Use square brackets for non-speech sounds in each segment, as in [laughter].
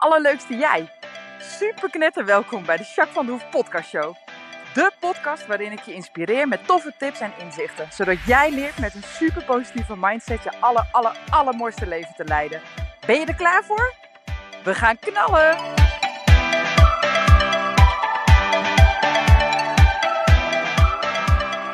allerleukste jij. Super knetter welkom bij de Jacques van de Hoef podcast show. De podcast waarin ik je inspireer met toffe tips en inzichten. Zodat jij leert met een super positieve mindset je aller, aller, allermooiste leven te leiden. Ben je er klaar voor? We gaan knallen!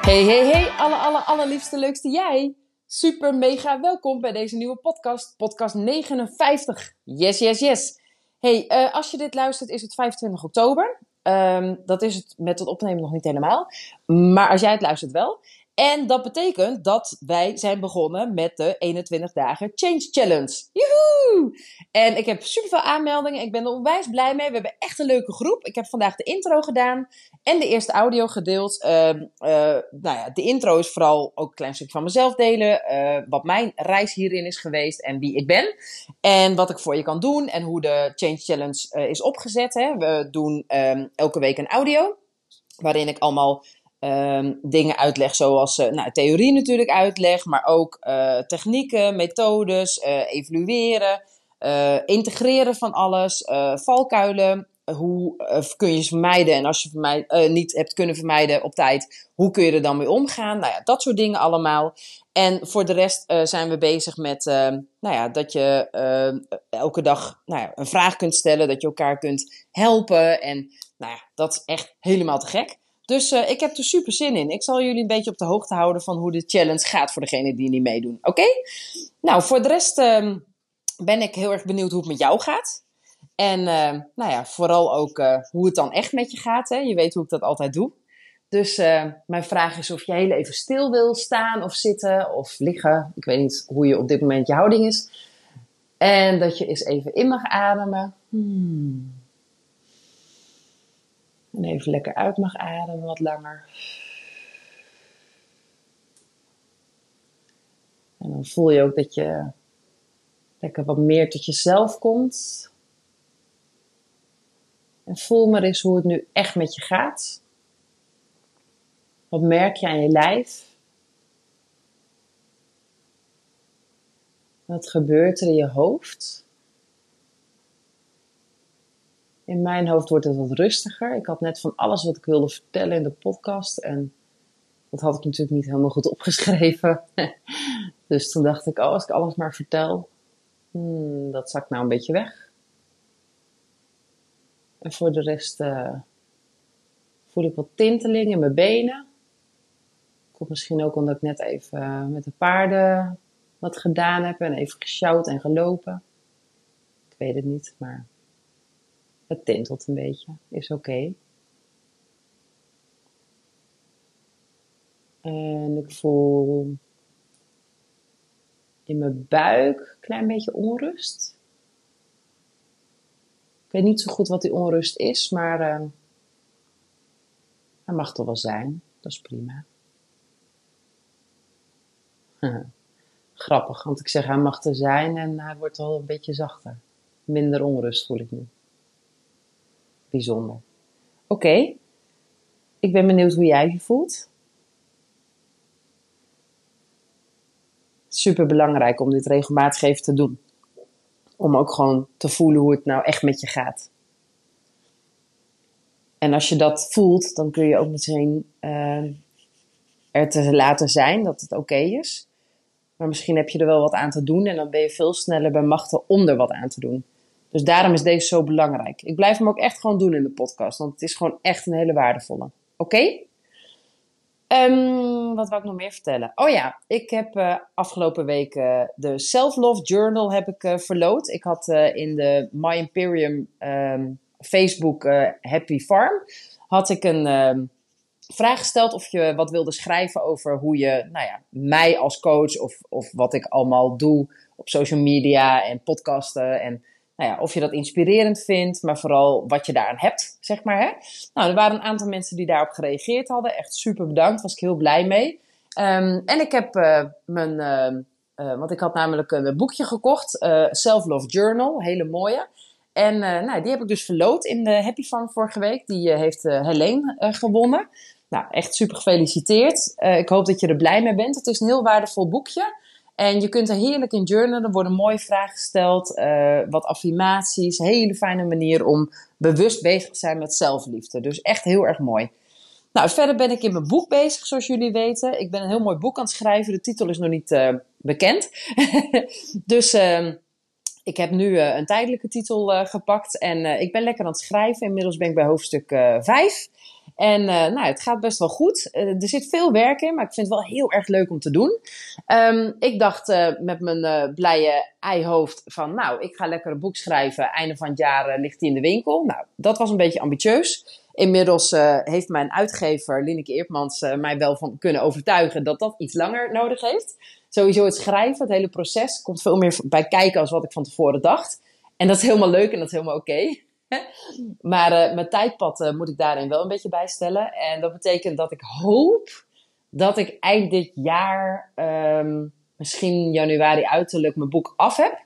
Hey, hey, hey, alle, alle, allerliefste, leukste jij. Super, mega welkom bij deze nieuwe podcast. Podcast 59. Yes, yes, yes. Hey, uh, als je dit luistert is het 25 oktober. Um, dat is het met het opnemen nog niet helemaal. Maar als jij het luistert wel. En dat betekent dat wij zijn begonnen met de 21 dagen Change Challenge. Joehoe! En ik heb super veel aanmeldingen. Ik ben er onwijs blij mee. We hebben echt een leuke groep. Ik heb vandaag de intro gedaan en de eerste audio gedeeld. Uh, nou ja, de intro is vooral ook een klein stukje van mezelf delen. Uh, wat mijn reis hierin is geweest en wie ik ben. En wat ik voor je kan doen en hoe de Change Challenge is opgezet. Hè. We doen um, elke week een audio. Waarin ik allemaal um, dingen uitleg, zoals uh, nou, theorie natuurlijk uitleg, maar ook uh, technieken, methodes, uh, evalueren, integreren van alles, valkuilen. Hoe kun je ze vermijden? En als je niet hebt kunnen vermijden op tijd, hoe kun je er dan mee omgaan? Nou ja, dat soort dingen allemaal. En voor de rest zijn we bezig met nou ja, dat je elke dag nou ja, een vraag kunt stellen, dat je elkaar kunt helpen. En nou ja, dat is echt helemaal te gek. Dus uh, ik heb er super zin in. Ik zal jullie een beetje op de hoogte houden van hoe de challenge gaat voor degenen die niet meedoen. Oké? Nou, voor de rest uh, ben ik heel erg benieuwd hoe het met jou gaat. En uh, nou ja, vooral ook eh, hoe het dan echt met je gaat. Hè? Je weet hoe ik dat altijd doe. Dus mijn vraag is of je heel even stil wil staan of zitten of liggen. Ik weet niet hoe je op dit moment je houding is. En dat je eens even in mag ademen. Hmm. En even lekker uit mag ademen wat langer. En dan voel je ook dat je lekker wat meer tot jezelf komt. En voel maar eens hoe het nu echt met je gaat. Wat merk je aan je lijf? Wat gebeurt er in je hoofd? In mijn hoofd wordt het wat rustiger. Ik had net van alles wat ik wilde vertellen in de podcast. En dat had ik natuurlijk niet helemaal goed [laughs] opgeschreven. dus toen dacht ik, oh, als ik alles maar vertel, hmm, dat zakt nou een beetje weg. En voor de rest uh, voel ik wat tinteling in mijn benen. Komt misschien ook omdat ik net even uh, met de paarden wat gedaan heb en even gesjouwd en gelopen. Ik weet het niet, maar het tintelt een beetje, is oké. En ik voel in mijn buik een klein beetje onrust. Ik weet niet zo goed wat die onrust is, maar uh, hij mag toch wel zijn. Dat is prima. [laughs] Grappig, want ik zeg hij mag er zijn en hij wordt al een beetje zachter. Minder onrust voel ik nu Oké, ik ben benieuwd hoe jij je voelt. Super belangrijk om dit regelmatig even te doen. Om ook gewoon te voelen hoe het nou echt met je gaat. En als je dat voelt, dan kun je ook meteen uh, er te laten zijn dat het oké is. Maar misschien heb je er wel wat aan te doen en dan ben je veel sneller bij machten om er wat aan te doen. Dus daarom is deze zo belangrijk. Ik blijf hem ook echt gewoon doen in de podcast, want het is gewoon echt een hele waardevolle. Oké? Um, wat wil ik nog meer vertellen? Oh ja, ik heb uh, afgelopen week de Self-Love Journal heb ik, uh, verloot. Ik had in de My Imperium um, Facebook Happy Farm had ik een um, vraag gesteld of je wat wilde schrijven over hoe je nou ja, mij als coach of, of wat ik allemaal doe op social media en podcasten en nou ja, of je dat inspirerend vindt, maar vooral wat je daaraan hebt, zeg maar. Hè? Nou, er waren een aantal mensen die daarop gereageerd hadden. Echt super bedankt, was ik heel blij mee. Um, en ik heb uh, mijn, uh, want ik had namelijk een boekje gekocht, Self-Love Journal, hele mooie. En nou, die heb ik dus verloot in de Happy Farm vorige week. Die heeft Helene gewonnen. Nou, echt super gefeliciteerd. ik hoop dat je er blij mee bent. Het is een heel waardevol boekje. En je kunt er heerlijk in journalen. Er worden mooie vragen gesteld, uh, wat affirmaties. Hele fijne manier om bewust bezig te zijn met zelfliefde. Dus echt heel erg mooi. Nou, verder ben ik in mijn boek bezig, zoals jullie weten. Ik ben een heel mooi boek aan het schrijven. De titel is nog niet uh, bekend. [laughs] dus uh, ik heb nu uh, een tijdelijke titel gepakt. En ik ben lekker aan het schrijven. Inmiddels ben ik bij hoofdstuk 5. En uh, nou, het gaat best wel goed. Uh, er zit veel werk in, maar ik vind het wel heel erg leuk om te doen. Um, ik dacht uh, met mijn blije eihoofd van, nou, ik ga lekker een boek schrijven. Einde van het jaar ligt hij in de winkel. Nou, dat was een beetje ambitieus. Inmiddels heeft mijn uitgever, Lineke Eertmans, mij wel van kunnen overtuigen dat dat iets langer nodig heeft. Sowieso het schrijven, het hele proces, komt veel meer bij kijken als wat ik van tevoren dacht. En dat is helemaal leuk en dat is helemaal oké. Maar uh, mijn tijdpad uh, moet ik daarin wel een beetje bijstellen. En dat betekent dat ik hoop dat ik eind dit jaar, um, misschien januari uiterlijk, mijn boek af heb.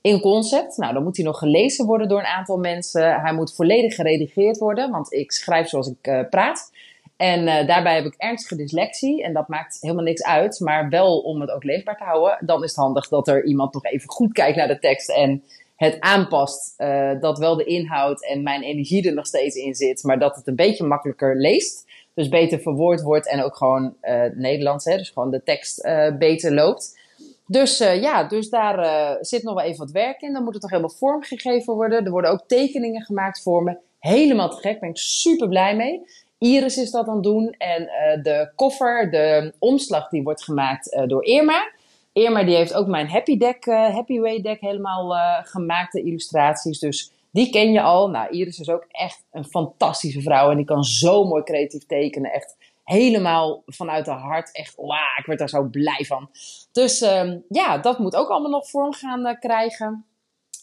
In concept. Nou, dan moet hij nog gelezen worden door een aantal mensen. Hij moet volledig geredigeerd worden, want ik schrijf zoals ik uh, praat. En daarbij heb ik ernstige dyslexie. En dat maakt helemaal niks uit. Maar wel om het ook leesbaar te houden. Dan is het handig dat er iemand nog even goed kijkt naar de tekst. En het aanpast. Uh, dat wel de inhoud en mijn energie er nog steeds in zit. Maar dat het een beetje makkelijker leest. Dus beter verwoord wordt en ook gewoon uh, Nederlands. Hè, dus gewoon de tekst uh, beter loopt. Dus ja, dus daar zit nog wel even wat werk in. Dan moet het toch helemaal vormgegeven worden. Er worden ook tekeningen gemaakt voor me. Helemaal te gek. Ben ik super blij mee. Iris is dat aan het doen. En de koffer, de omslag, die wordt gemaakt door Irma. Irma die heeft ook mijn Happy Deck, uh, Happy Way deck helemaal uh, gemaakt, de illustraties. Dus die ken je al. Nou, Iris is ook echt een fantastische vrouw. En die kan zo mooi creatief tekenen. Echt helemaal vanuit de hart. Echt, wauw, ik werd daar zo blij van. Dus um, ja, dat moet ook allemaal nog vorm gaan uh, krijgen.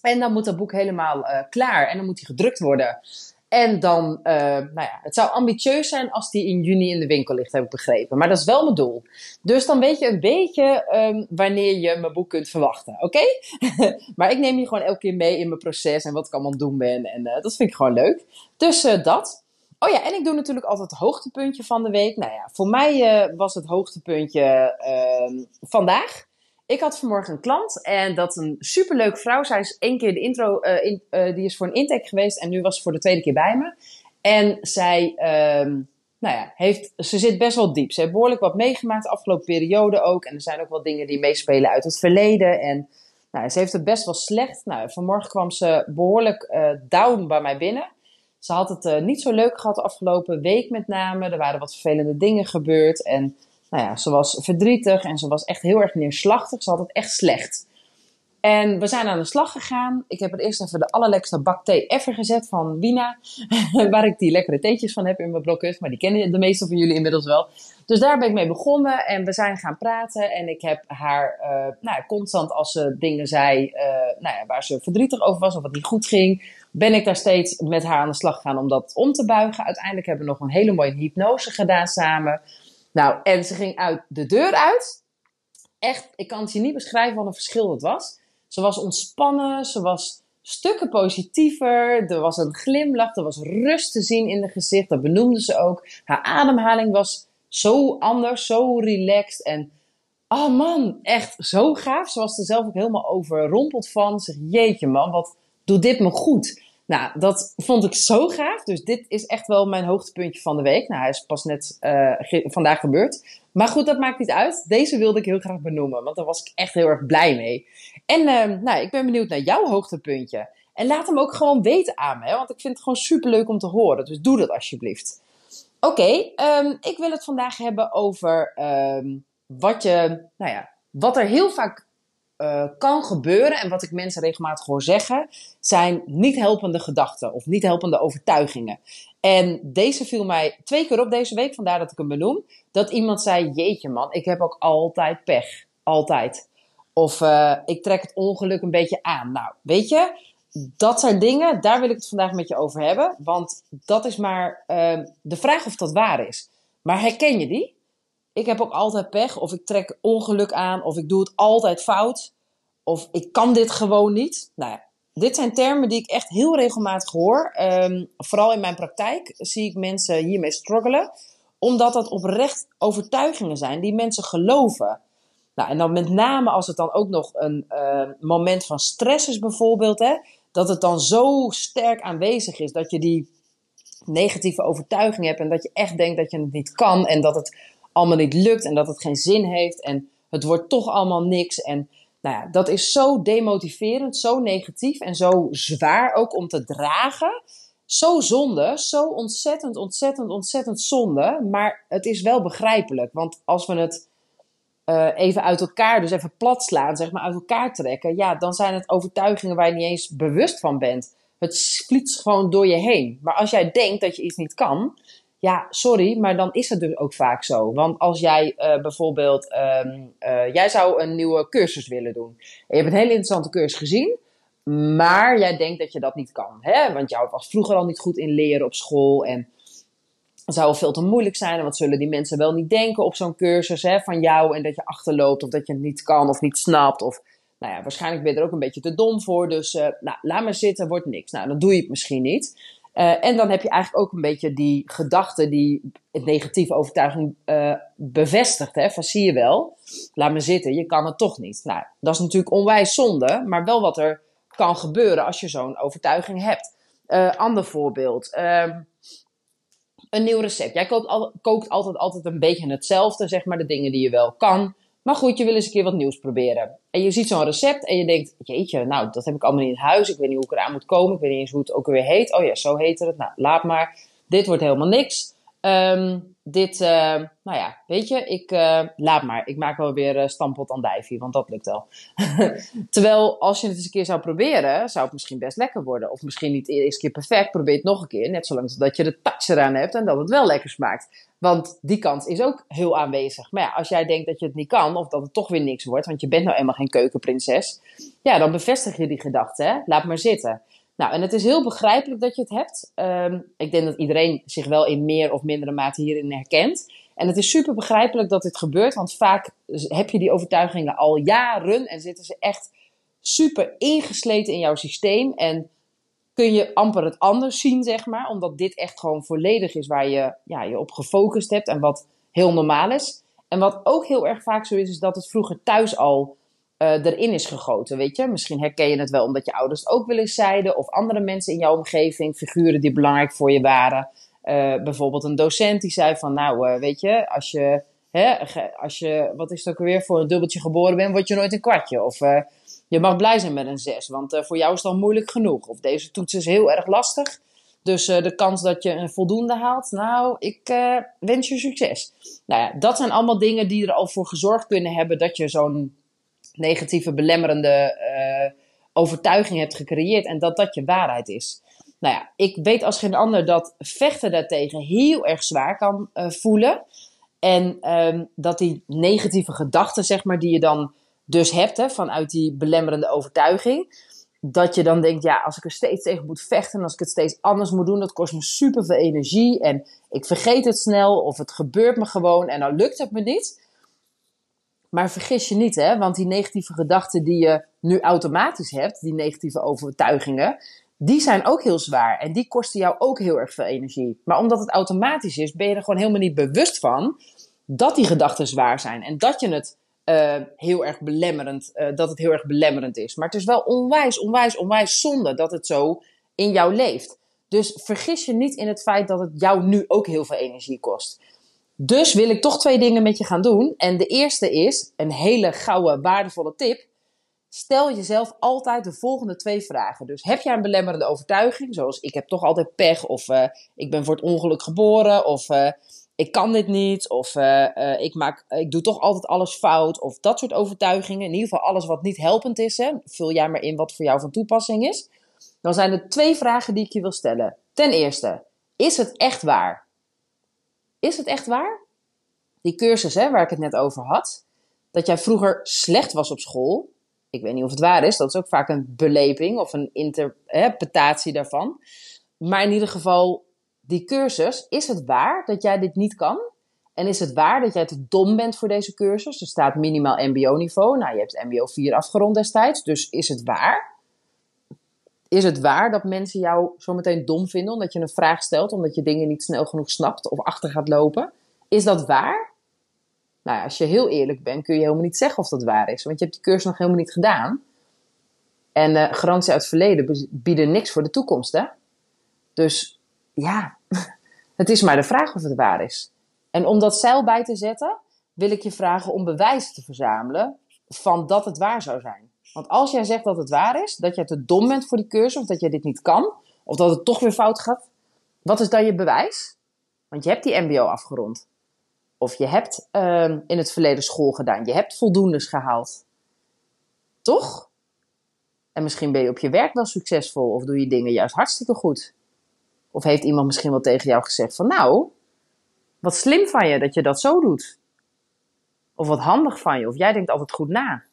En dan moet dat boek helemaal klaar. En dan moet hij gedrukt worden. En dan, uh, nou ja, het zou ambitieus zijn als die in juni in de winkel ligt, heb ik begrepen. Maar dat is wel mijn doel. Dus dan weet je een beetje um, wanneer je mijn boek kunt verwachten, oké? [laughs] Maar ik neem je gewoon elke keer mee in mijn proces en wat ik allemaal doen ben. En uh, dat vind ik gewoon leuk. Dus uh, dat. Oh ja, en ik doe natuurlijk altijd het hoogtepuntje van de week. Nou ja, voor mij was het hoogtepuntje ehm, vandaag. Ik had vanmorgen een klant en dat een superleuke vrouw. Zij is één keer de intro, uh, in, uh, die is voor een intake geweest en nu was ze voor de tweede keer bij me. En zij, um, nou ja, heeft, ze zit best wel diep. Ze heeft behoorlijk wat meegemaakt de afgelopen periode ook. En er zijn ook wel dingen die meespelen uit het verleden. En nou, ze heeft het best wel slecht. Nou, vanmorgen kwam ze behoorlijk uh, down bij mij binnen. Ze had het niet zo leuk gehad de afgelopen week met name. Er waren wat vervelende dingen gebeurd en nou ja, ze was verdrietig en ze was echt heel erg neerslachtig. Ze had het echt slecht. En we zijn aan de slag gegaan. Ik heb er eerst even de allerlekste bak thee ever gezet van Wina. [laughs] waar ik die lekkere theetjes van heb in mijn blokhut. Maar die kennen de meeste van jullie inmiddels wel. Dus daar ben ik mee begonnen. En we zijn gaan praten. En ik heb haar uh, nou, constant als ze dingen zei uh, nou ja, waar ze verdrietig over was. Of wat niet goed ging. Ben ik daar steeds met haar aan de slag gegaan om dat om te buigen. Uiteindelijk hebben we nog een hele mooie hypnose gedaan samen. Nou, en ze ging uit de deur uit. Echt, ik kan het je niet beschrijven wat een verschil het was. Ze was ontspannen, ze was stukken positiever. Er was een glimlach, er was rust te zien in het gezicht. Dat benoemde ze ook. Haar ademhaling was zo anders, zo relaxed. En oh man, echt zo gaaf. Ze was er zelf ook helemaal overrompeld van. Zeg, jeetje man, wat doet dit me goed. Nou, dat vond ik zo gaaf. Dus dit is echt wel mijn hoogtepuntje van de week. Nou, hij is pas net uh, vandaag gebeurd. Maar goed, dat maakt niet uit. Deze wilde ik heel graag benoemen, want daar was ik echt heel erg blij mee. En uh, nou, ik ben benieuwd naar jouw hoogtepuntje. En laat hem ook gewoon weten aan me, want ik vind het gewoon super leuk om te horen. Dus doe dat alsjeblieft. Oké, um, ik wil het vandaag hebben over um, wat je, nou ja, wat er heel vaak uh, kan gebeuren en wat ik mensen regelmatig hoor zeggen, zijn niet helpende gedachten of niet helpende overtuigingen. En deze viel mij twee keer op deze week, vandaar dat ik hem benoem. Dat iemand zei: Jeetje man, ik heb ook altijd pech. Altijd. Of uh, ik trek het ongeluk een beetje aan. Nou, weet je, dat zijn dingen, daar wil ik het vandaag met je over hebben. Want dat is maar uh, de vraag of dat waar is. Maar herken je die? Ik heb ook altijd pech, of ik trek ongeluk aan, of ik doe het altijd fout, of ik kan dit gewoon niet. Nou dit zijn termen die ik echt heel regelmatig hoor. Um, vooral in mijn praktijk zie ik mensen hiermee struggelen, omdat dat oprecht overtuigingen zijn die mensen geloven. Nou, en dan met name als het dan ook nog een uh, moment van stress is bijvoorbeeld, hè, dat het dan zo sterk aanwezig is dat je die negatieve overtuiging hebt en dat je echt denkt dat je het niet kan en dat het allemaal niet lukt en dat het geen zin heeft en het wordt toch allemaal niks. En nou ja, dat is zo demotiverend, zo negatief en zo zwaar ook om te dragen. Zo zonde, zo ontzettend, ontzettend, ontzettend zonde. Maar het is wel begrijpelijk. Want als we het uh, even uit elkaar, dus even plat slaan, zeg maar, uit elkaar trekken, ja, dan zijn het overtuigingen waar je niet eens bewust van bent. Het vliegt gewoon door je heen. Maar als jij denkt dat je iets niet kan, ja, sorry, maar dan is het dus ook vaak zo. Want als jij uh, bijvoorbeeld, um, uh, jij zou een nieuwe cursus willen doen. En je hebt een hele interessante cursus gezien, maar jij denkt dat je dat niet kan. Hè? Want jou was vroeger al niet goed in leren op school en het zou veel te moeilijk zijn. En wat zullen die mensen wel niet denken op zo'n cursus hè, van jou en dat je achterloopt of dat je het niet kan of niet snapt. Of nou ja, waarschijnlijk ben je er ook een beetje te dom voor. Dus uh, nou, laat maar zitten, wordt niks. Nou, dan doe je het misschien niet. Uh, en dan heb je eigenlijk ook een beetje die gedachte die het negatieve overtuiging uh, bevestigt. Hè? Van zie je wel, laat me zitten, je kan het toch niet. Nou, dat is natuurlijk onwijs zonde, maar wel wat er kan gebeuren als je zo'n overtuiging hebt. Uh, ander voorbeeld. Ehm, een nieuw recept. Jij kookt, kookt altijd, altijd een beetje hetzelfde, zeg maar, de dingen die je wel kan. Maar goed, je wil eens een keer wat nieuws proberen. En je ziet zo'n recept en je denkt, jeetje, nou, dat heb ik allemaal niet in huis. Ik weet niet hoe ik eraan moet komen. Ik weet niet eens hoe het ook weer heet. Oh ja, zo heet het. Nou, laat maar. Dit wordt helemaal niks. Um, dit, uh, nou ja, weet je, ik uh, laat maar. Ik maak wel weer uh, stampot andijvie, want dat lukt wel. [laughs] Terwijl als je het eens een keer zou proberen, zou het misschien best lekker worden. Of misschien niet de eerste keer perfect, probeer het nog een keer. Net zolang dat je de touch eraan hebt en dat het wel lekker smaakt. Want die kans is ook heel aanwezig. Maar ja, als jij denkt dat je het niet kan, of dat het toch weer niks wordt, want je bent nou eenmaal geen keukenprinses. Ja, dan bevestig je die gedachte, hè? laat maar zitten. Nou, en het is heel begrijpelijk dat je het hebt. Um, ik denk dat iedereen zich wel in meer of mindere mate hierin herkent. En het is super begrijpelijk dat dit gebeurt, want vaak heb je die overtuigingen al jaren en zitten ze echt super ingesleten in jouw systeem. En kun je amper het anders zien, zeg maar, omdat dit echt gewoon volledig is waar je ja, je op gefocust hebt en wat heel normaal is. En wat ook heel erg vaak zo is, is dat het vroeger thuis al uh, erin is gegoten, weet je. Misschien herken je het wel omdat je ouders het ook wel eens zeiden. Of andere mensen in jouw omgeving, figuren die belangrijk voor je waren. Uh, bijvoorbeeld een docent die zei van, nou, uh, weet je, als je, hè, als je, wat is het ook weer, voor een dubbeltje geboren bent, word je nooit een kwartje. Of je mag blij zijn met een zes, want voor jou is het moeilijk genoeg. Of deze toets is heel erg lastig. Dus de kans dat je een voldoende haalt, nou, ik wens je succes. Nou ja, dat zijn allemaal dingen die er al voor gezorgd kunnen hebben dat je zo'n negatieve, belemmerende uh, overtuiging hebt gecreëerd en dat dat je waarheid is. Nou ja, ik weet als geen ander dat vechten daartegen heel erg zwaar kan uh, voelen. En um, dat die negatieve gedachten, zeg maar, die je dan dus hebt hè, vanuit die belemmerende overtuiging. Dat je dan denkt, ja, als ik er steeds tegen moet vechten, als ik het steeds anders moet doen, dat kost me super veel energie. En ik vergeet het snel, of het gebeurt me gewoon en dan lukt het me niet. Maar vergis je niet, hè, want die negatieve gedachten die je nu automatisch hebt, die negatieve overtuigingen, die zijn ook heel zwaar en die kosten jou ook heel erg veel energie. Maar omdat het automatisch is, ben je er gewoon helemaal niet bewust van dat die gedachten zwaar zijn en dat je het uh, heel erg belemmerend, uh, dat het heel erg belemmerend is. Maar het is wel onwijs, onwijs, onwijs zonde dat het zo in jou leeft. Dus vergis je niet in het feit dat het jou nu ook heel veel energie kost. Dus wil ik toch twee dingen met je gaan doen. En de eerste is een hele gouden, waardevolle tip. Stel jezelf altijd de volgende twee vragen. Dus heb jij een belemmerende overtuiging, zoals ik heb toch altijd pech, of uh, ik ben voor het ongeluk geboren, of uh, ik kan dit niet, of uh, ik, maak, ik doe toch altijd alles fout, of dat soort overtuigingen. In ieder geval alles wat niet helpend is. Hè. Vul jij maar in wat voor jou van toepassing is. Dan zijn er twee vragen die ik je wil stellen. Ten eerste, is het echt waar? Is het echt waar? Die cursus hè, waar ik het net over had, dat jij vroeger slecht was op school. Ik weet niet of het waar is, dat is ook vaak een beleving of een interpretatie daarvan. Maar in ieder geval, die cursus, is het waar dat jij dit niet kan? En is het waar dat jij te dom bent voor deze cursus? Er staat minimaal MBO-niveau. Nou, je hebt MBO 4 afgerond destijds. Dus is het waar? Is het waar dat mensen jou zometeen dom vinden omdat je een vraag stelt, omdat je dingen niet snel genoeg snapt of achter gaat lopen? Is dat waar? Nou ja, als je heel eerlijk bent, kun je helemaal niet zeggen of dat waar is. Want je hebt die cursus nog helemaal niet gedaan. En uh, garantie uit het verleden bieden niks voor de toekomst, hè? Dus ja, [laughs] het is maar de vraag of het waar is. En om dat zeil bij te zetten, wil ik je vragen om bewijzen te verzamelen van dat het waar zou zijn. Want als jij zegt dat het waar is, dat jij te dom bent voor die cursus, of dat jij dit niet kan, of dat het toch weer fout gaat, wat is dan je bewijs? Want je hebt die MBO afgerond. Of je hebt uh, in het verleden school gedaan. Je hebt voldoendes gehaald. Toch? En misschien ben je op je werk wel succesvol. Of doe je dingen juist hartstikke goed. Of heeft iemand misschien wel tegen jou gezegd van nou, wat slim van je dat je dat zo doet. Of wat handig van je. Of jij denkt altijd goed na.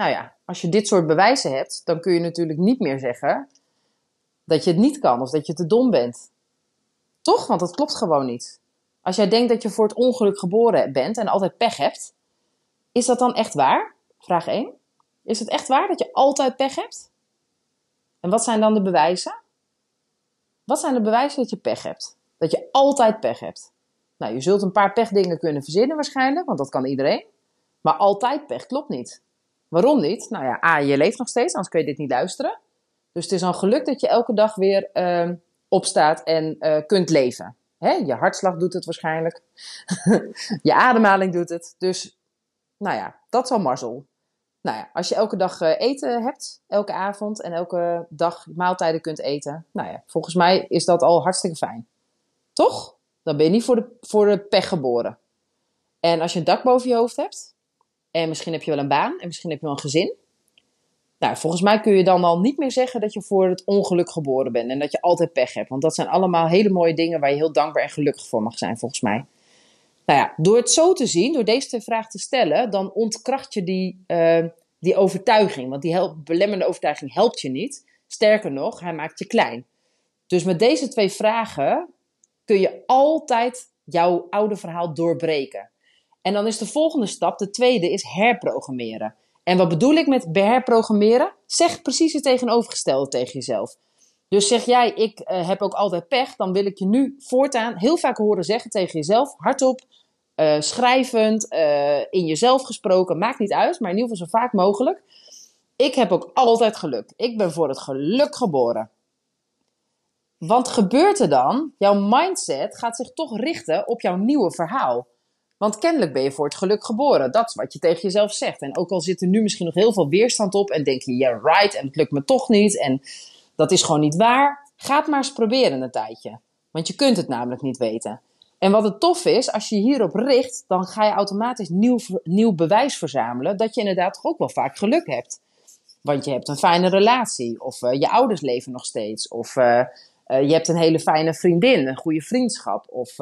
Nou ja, als je dit soort bewijzen hebt, dan kun je natuurlijk niet meer zeggen dat je het niet kan of dat je te dom bent. Toch? Want dat klopt gewoon niet. Als jij denkt dat je voor het ongeluk geboren bent en altijd pech hebt, is dat dan echt waar? Vraag 1. Is het echt waar dat je altijd pech hebt? En wat zijn dan de bewijzen? Wat zijn de bewijzen dat je pech hebt? Dat je altijd pech hebt? Nou, je zult een paar pechdingen kunnen verzinnen waarschijnlijk, want dat kan iedereen. Maar altijd pech klopt niet. Waarom niet? Nou ja, A, je leeft nog steeds, anders kun je dit niet luisteren. Dus het is een geluk dat je elke dag weer uh, opstaat en uh, kunt leven. Hè? Je hartslag doet het waarschijnlijk. [laughs] je ademhaling doet het. Dus, nou ja, dat is al mazzel. Nou ja, als je elke dag uh, eten hebt, elke avond en elke dag maaltijden kunt eten. Nou ja, volgens mij is dat al hartstikke fijn. Toch? Dan ben je niet voor de, voor de pech geboren. En als je een dak boven je hoofd hebt, en misschien heb je wel een baan, en misschien heb je wel een gezin, nou, volgens mij kun je dan al niet meer zeggen dat je voor het ongeluk geboren bent en dat je altijd pech hebt. Want dat zijn allemaal hele mooie dingen waar je heel dankbaar en gelukkig voor mag zijn, volgens mij. Nou ja, door het zo te zien, door deze vraag te stellen, dan ontkracht je die, uh, die overtuiging. Want die help, belemmerende overtuiging helpt je niet. Sterker nog, hij maakt je klein. Dus met deze twee vragen kun je altijd jouw oude verhaal doorbreken. En dan is de volgende stap, de tweede, is herprogrammeren. En wat bedoel ik met herprogrammeren? Zeg precies het tegenovergestelde tegen jezelf. Dus zeg jij, ik uh, heb ook altijd pech, dan wil ik je nu voortaan heel vaak horen zeggen tegen jezelf, hardop, uh, schrijvend, uh, in jezelf gesproken, maakt niet uit, maar in ieder geval zo vaak mogelijk. Ik heb ook altijd geluk. Ik ben voor het geluk geboren. Want gebeurt er dan? Jouw mindset gaat zich toch richten op jouw nieuwe verhaal. Want kennelijk ben je voor het geluk geboren. Dat is wat je tegen jezelf zegt. En ook al zit er nu misschien nog heel veel weerstand op en denk je, yeah, right, en het lukt me toch niet. En dat is gewoon niet waar. Ga het maar eens proberen een tijdje. Want je kunt het namelijk niet weten. En wat het tof is, als je hierop richt, dan ga je automatisch nieuw, nieuw bewijs verzamelen dat je inderdaad toch ook wel vaak geluk hebt. Want je hebt een fijne relatie, of uh, je ouders leven nog steeds, of uh, uh, je hebt een hele fijne vriendin, een goede vriendschap, of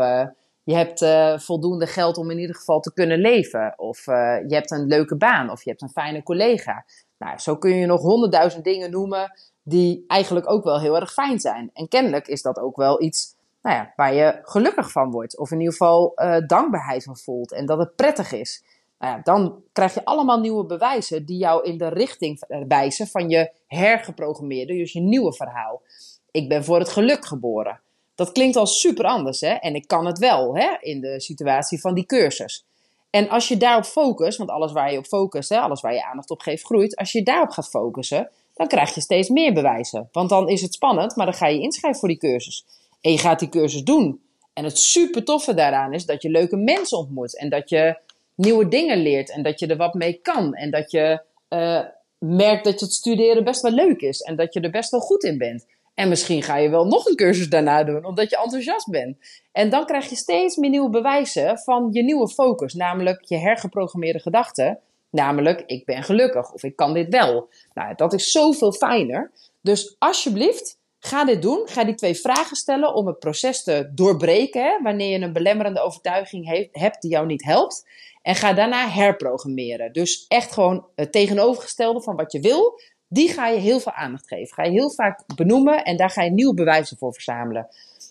je hebt uh, voldoende geld om in ieder geval te kunnen leven. Of uh, je hebt een leuke baan. Of je hebt een fijne collega. Nou, zo kun je nog honderdduizend dingen noemen die eigenlijk ook wel heel erg fijn zijn. En kennelijk is dat ook wel iets nou ja, waar je gelukkig van wordt. Of in ieder geval uh, dankbaarheid van voelt. En dat het prettig is. Nou ja, dan krijg je allemaal nieuwe bewijzen die jou in de richting wijzen van je hergeprogrammeerde, dus je nieuwe verhaal. Ik ben voor het geluk geboren. Dat klinkt al super anders, hè? En ik kan het wel, hè? In de situatie van die cursus. En als je daarop focust, want alles waar je op focust, hè, alles waar je aandacht op geeft, groeit. Als je daarop gaat focussen, dan krijg je steeds meer bewijzen. Want dan is het spannend, maar dan ga je inschrijven voor die cursus. En je gaat die cursus doen. En het super toffe daaraan is dat je leuke mensen ontmoet. En dat je nieuwe dingen leert. En dat je er wat mee kan. En dat je uh, merkt dat het studeren best wel leuk is. En dat je er best wel goed in bent. En misschien ga je wel nog een cursus daarna doen, omdat je enthousiast bent. En dan krijg je steeds meer nieuwe bewijzen van je nieuwe focus, namelijk je hergeprogrammeerde gedachten. Namelijk, ik ben gelukkig of ik kan dit wel. Nou, dat is zoveel fijner. Dus alsjeblieft, ga dit doen. Ga die twee vragen stellen om het proces te doorbreken. Wanneer je een belemmerende overtuiging hebt die jou niet helpt. En ga daarna herprogrammeren. Dus echt gewoon het tegenovergestelde van wat je wil die ga je heel veel aandacht geven. Ga je heel vaak benoemen en daar ga je nieuwe bewijzen voor verzamelen.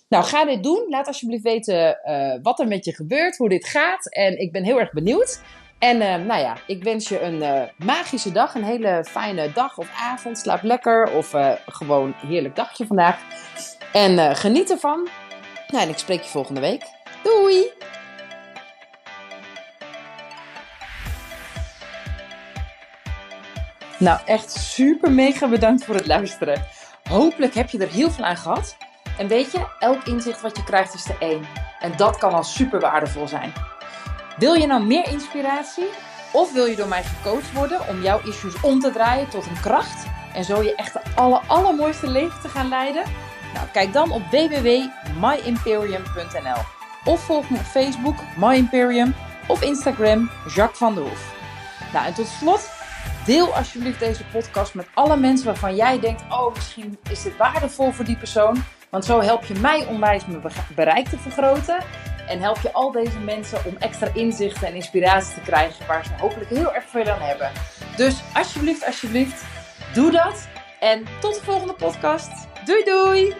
Nou, ga dit doen. Laat alsjeblieft weten uh, wat er met je gebeurt, hoe dit gaat. En ik ben heel erg benieuwd. En uh, nou ja, ik wens je een uh, magische dag, een hele fijne dag of avond. Slaap lekker of gewoon een heerlijk dagje vandaag. En geniet ervan. Nou, en ik spreek je volgende week. Doei! Nou, echt super mega bedankt voor het luisteren. Hopelijk heb je er heel veel aan gehad. En weet je, elk inzicht wat je krijgt is de één. En dat kan al super waardevol zijn. Wil je nou meer inspiratie? Of wil je door mij gecoacht worden om jouw issues om te draaien tot een kracht? En zo je echt de aller, allermooiste leven te gaan leiden? Nou, kijk dan op www.myimperium.nl Of volg me op Facebook, My Imperium, of Instagram, Jacques van der Hoef. Nou, en tot slot, deel alsjeblieft deze podcast met alle mensen waarvan jij denkt: oh, misschien is dit waardevol voor die persoon. Want zo help je mij onwijs mijn bereik te vergroten. En help je al deze mensen om extra inzichten en inspiratie te krijgen waar ze hopelijk heel erg veel aan hebben. Dus alsjeblieft, alsjeblieft, doe dat. En tot de volgende podcast. Doei doei!